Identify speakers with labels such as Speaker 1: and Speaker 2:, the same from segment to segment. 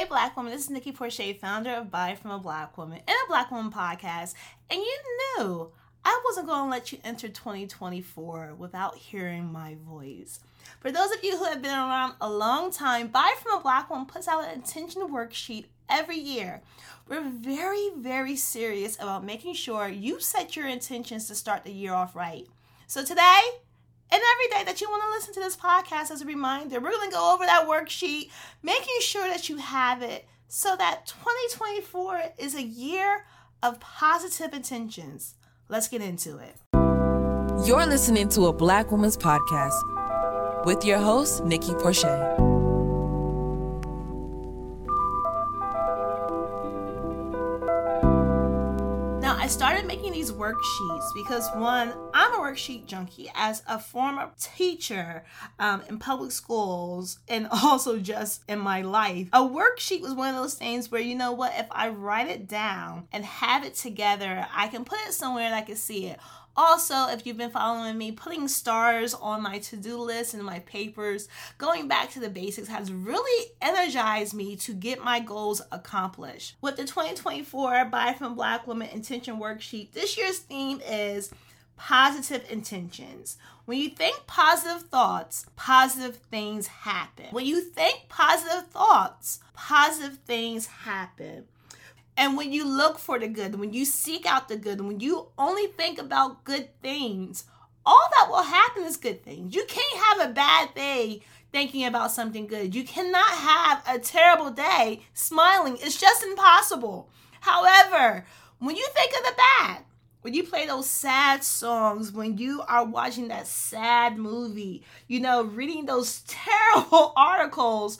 Speaker 1: Hey, Black woman, this is Nikki Porcher, founder of Buy From a Black Woman and a Black Woman podcast. And you knew I wasn't going to let you enter 2024 without hearing my voice. For those of you who have been around a long time, Buy From a Black Woman puts out an intention worksheet every year. We're very, very serious about making sure you set your intentions to start the year off right. So today, and every day that you want to listen to this podcast as a reminder, we're going to go over that worksheet, making sure that you have it so that 2024 is a year of positive intentions. Let's get into it.
Speaker 2: You're listening to a Black Woman's Podcast with your host, Nikki
Speaker 1: Porcher. These worksheets because one, I'm a worksheet junkie as a former teacher um, in public schools and also just in my life. A worksheet was one of those things where you know what, if I write it down and have it together, I can put it somewhere and I can see it. Also, if you've been following me, putting stars on my to do list and my papers, going back to the basics has really energized me to get my goals accomplished. With the 2024 Buy From Black Women Intention Worksheet, this year's theme is positive intentions. When you think positive thoughts, positive things happen. When you think positive thoughts, positive things happen. And when you look for the good, when you seek out the good, when you only think about good things, all that will happen is good things. You can't have a bad day thinking about something good. You cannot have a terrible day smiling. It's just impossible. However, when you think of the bad, when you play those sad songs, when you are watching that sad movie, you know, reading those terrible articles,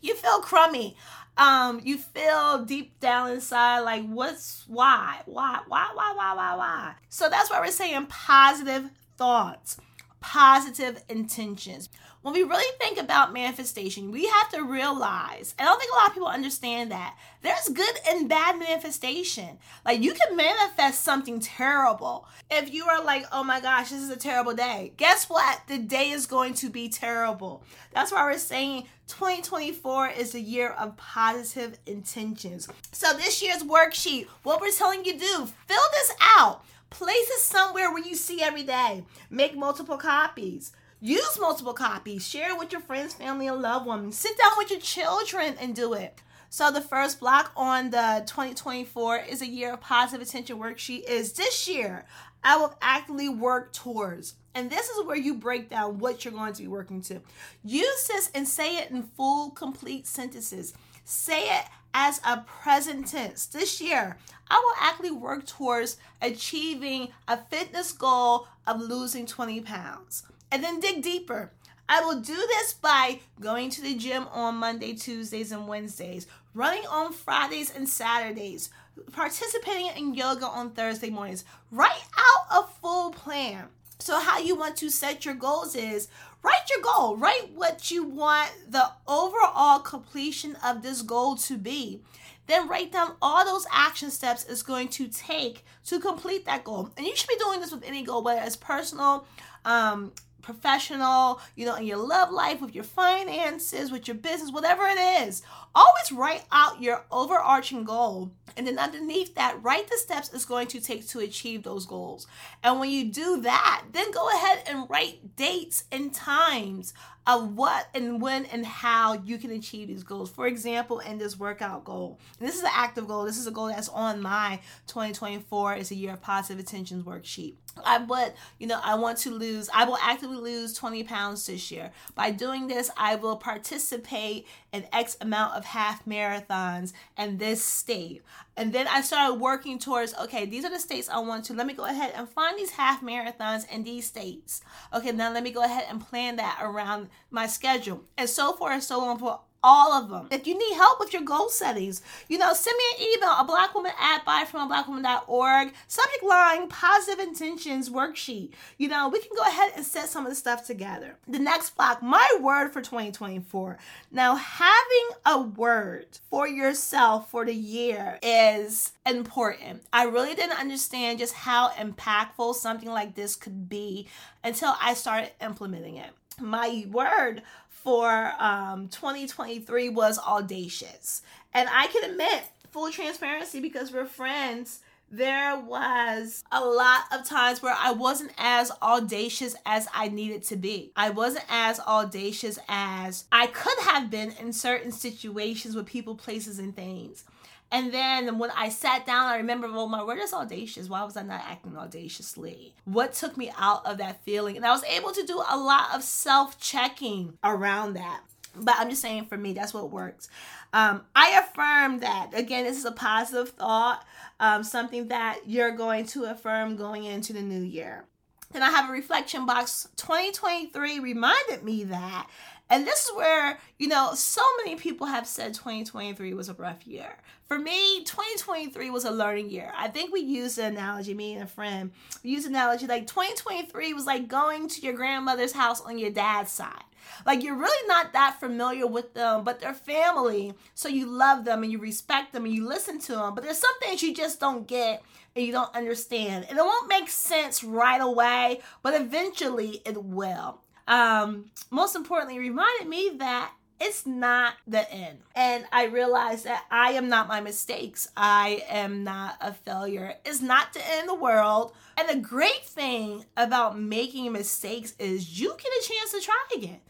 Speaker 1: you feel crummy um you feel deep down inside like what's why? Why why why why why? Why so that's why we're saying positive thoughts positive intentions when we really think about manifestation, we have to realize, and I don't think a lot of people understand that there's good and bad manifestation. Like you can manifest something terrible. If you are like, oh my gosh, this is a terrible day, guess what? The day is going to be terrible. That's why we're saying 2024 is the year of positive intentions. So this year's worksheet, what we're telling you to do, fill this out. Place it somewhere where you see every day. Make multiple copies Use multiple copies. Share it with your friends, family, and loved ones. Sit down with your children and do it. So the first block on the 2024 is a year of positive attention worksheet is this year I will actively work towards. And this is where you break down what you're going to be working to. Use this and say it in full, complete sentences. Say it as a present tense. This year, I will actually work towards achieving a fitness goal of losing 20 pounds and then dig deeper. I will do this by going to the gym on Monday, Tuesdays, and Wednesdays, running on Fridays and Saturdays, participating in yoga on Thursday mornings. Write out a full plan. So, how you want to set your goals is write your goal, write what you want the overall completion of this goal to be. Then write down all those action steps it's going to take to complete that goal. And you should be doing this with any goal, whether it's personal, um, professional, you know, in your love life, with your finances, with your business, whatever it is. Always write out your overarching goal. And then underneath that, write the steps it's going to take to achieve those goals. And when you do that, then go ahead and write dates and times of what and when and how you can achieve these goals. For example, in this workout goal, this is an active goal. This is a goal that's on my 2024 is a year of positive intentions worksheet. I but you know I want to lose. I will actively lose 20 pounds this year. By doing this, I will participate in X amount of half marathons in this state. And then I started working towards okay, these are the states I want to. Let me go ahead and find these half marathons in these states. Okay, now let me go ahead and plan that around my schedule. And so forth and so on for all of them. If you need help with your goal settings, you know, send me an email, a black woman at buyfromablackwoman.org. Subject line, positive intentions worksheet. You know, we can go ahead and set some of the stuff together. The next block, my word for 2024. Now, having a word for yourself for the year is important. I really didn't understand just how impactful something like this could be until I started implementing it. My word for um, 2023 was audacious. And I can admit, full transparency, because we're friends, there was a lot of times where I wasn't as audacious as I needed to be. I wasn't as audacious as I could have been in certain situations with people, places, and things. And then when I sat down, I remember, well, my word is audacious. Why was I not acting audaciously? What took me out of that feeling? And I was able to do a lot of self checking around that. But I'm just saying, for me, that's what works. Um, I affirm that. Again, this is a positive thought, um, something that you're going to affirm going into the new year. Then I have a reflection box. 2023 reminded me that. And this is where, you know, so many people have said 2023 was a rough year. For me, 2023 was a learning year. I think we used an analogy, me and a friend, we used the analogy like 2023 was like going to your grandmother's house on your dad's side. Like you're really not that familiar with them, but they're family. So you love them and you respect them and you listen to them. But there's some things you just don't get and you don't understand. And it won't make sense right away, but eventually it will. Um, most importantly, reminded me that it's not the end. And I realized that I am not my mistakes. I am not a failure. It's not the end of the world. And the great thing about making mistakes is you get a chance to try again.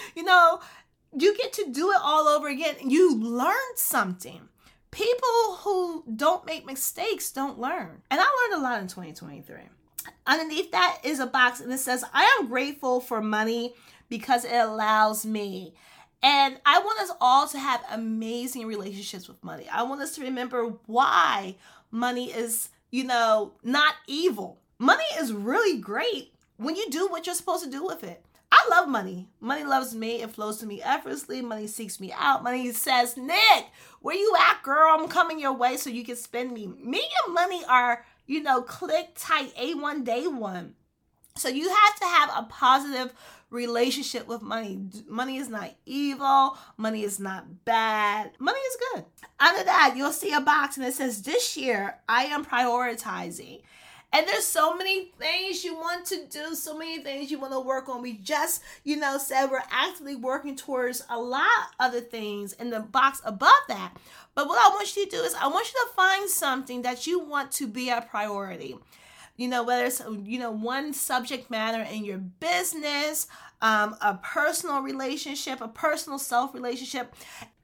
Speaker 1: you know, you get to do it all over again. You learn something. People who don't make mistakes don't learn. And I learned a lot in 2023. Underneath that is a box and it says, I am grateful for money because it allows me. And I want us all to have amazing relationships with money. I want us to remember why money is, you know, not evil. Money is really great when you do what you're supposed to do with it. I love money. Money loves me. It flows to me effortlessly. Money seeks me out. Money says, Nick, where you at, girl? I'm coming your way so you can spend me. Me and money are you know, click tight, A1 day one. So you have to have a positive relationship with money. Money is not evil. Money is not bad. Money is good. Under that, you'll see a box and it says, This year I am prioritizing. And there's so many things you want to do, so many things you want to work on. We just, you know, said we're actively working towards a lot of the things in the box above that. But what I want you to do is I want you to find something that you want to be a priority. You know, whether it's you know one subject matter in your business, um, a personal relationship, a personal self relationship,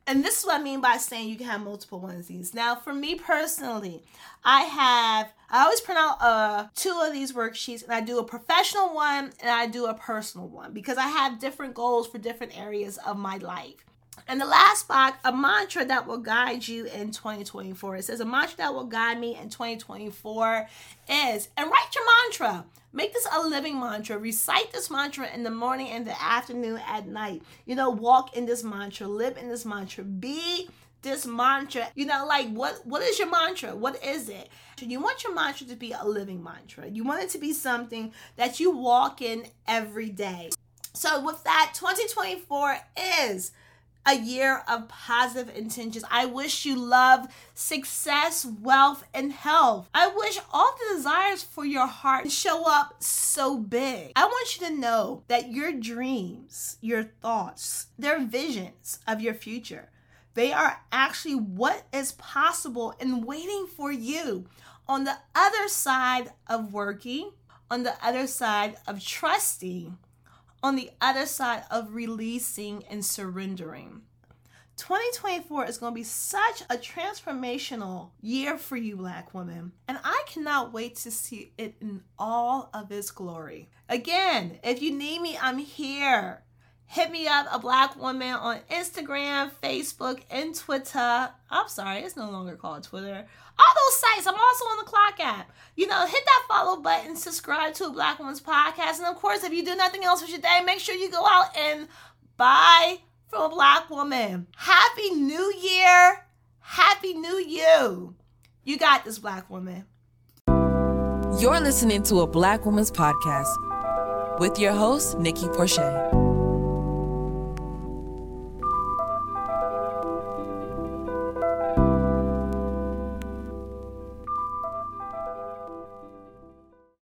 Speaker 1: and this is what I mean by saying you can have multiple onesies. Now, for me personally, I have I always print out uh two of these worksheets and I do a professional one and I do a personal one because I have different goals for different areas of my life. And the last box, a mantra that will guide you in 2024. It says a mantra that will guide me in 2024 is, and write your mantra. Make this a living mantra. Recite this mantra in the morning, in the afternoon, at night. You know, walk in this mantra, live in this mantra, be this mantra. You know, like what what is your mantra? What is it? You want your mantra to be a living mantra. You want it to be something that you walk in every day. So with that, 2024 is a year of positive intentions. I wish you love, success, wealth, and health. I wish all the desires for your heart show up so big. I want you to know that your dreams, your thoughts, they're visions of your future. They are actually what is possible and waiting for you on the other side of working, on the other side of trusting, on the other side of releasing and surrendering. 2024 is going to be such a transformational year for you, Black women. And I cannot wait to see it in all of its glory. Again, if you need me, I'm here. Hit me up, a black woman, on Instagram, Facebook, and Twitter. I'm sorry, it's no longer called Twitter. All those sites. I'm also on the Clock app. You know, hit that follow button, subscribe to a Black Woman's Podcast. And of course, if you do nothing else with your day, make sure you go out and buy from a black woman. Happy New Year. Happy New You. You got this, black woman.
Speaker 2: You're listening to a Black Woman's Podcast with your host, Nikki Porcher.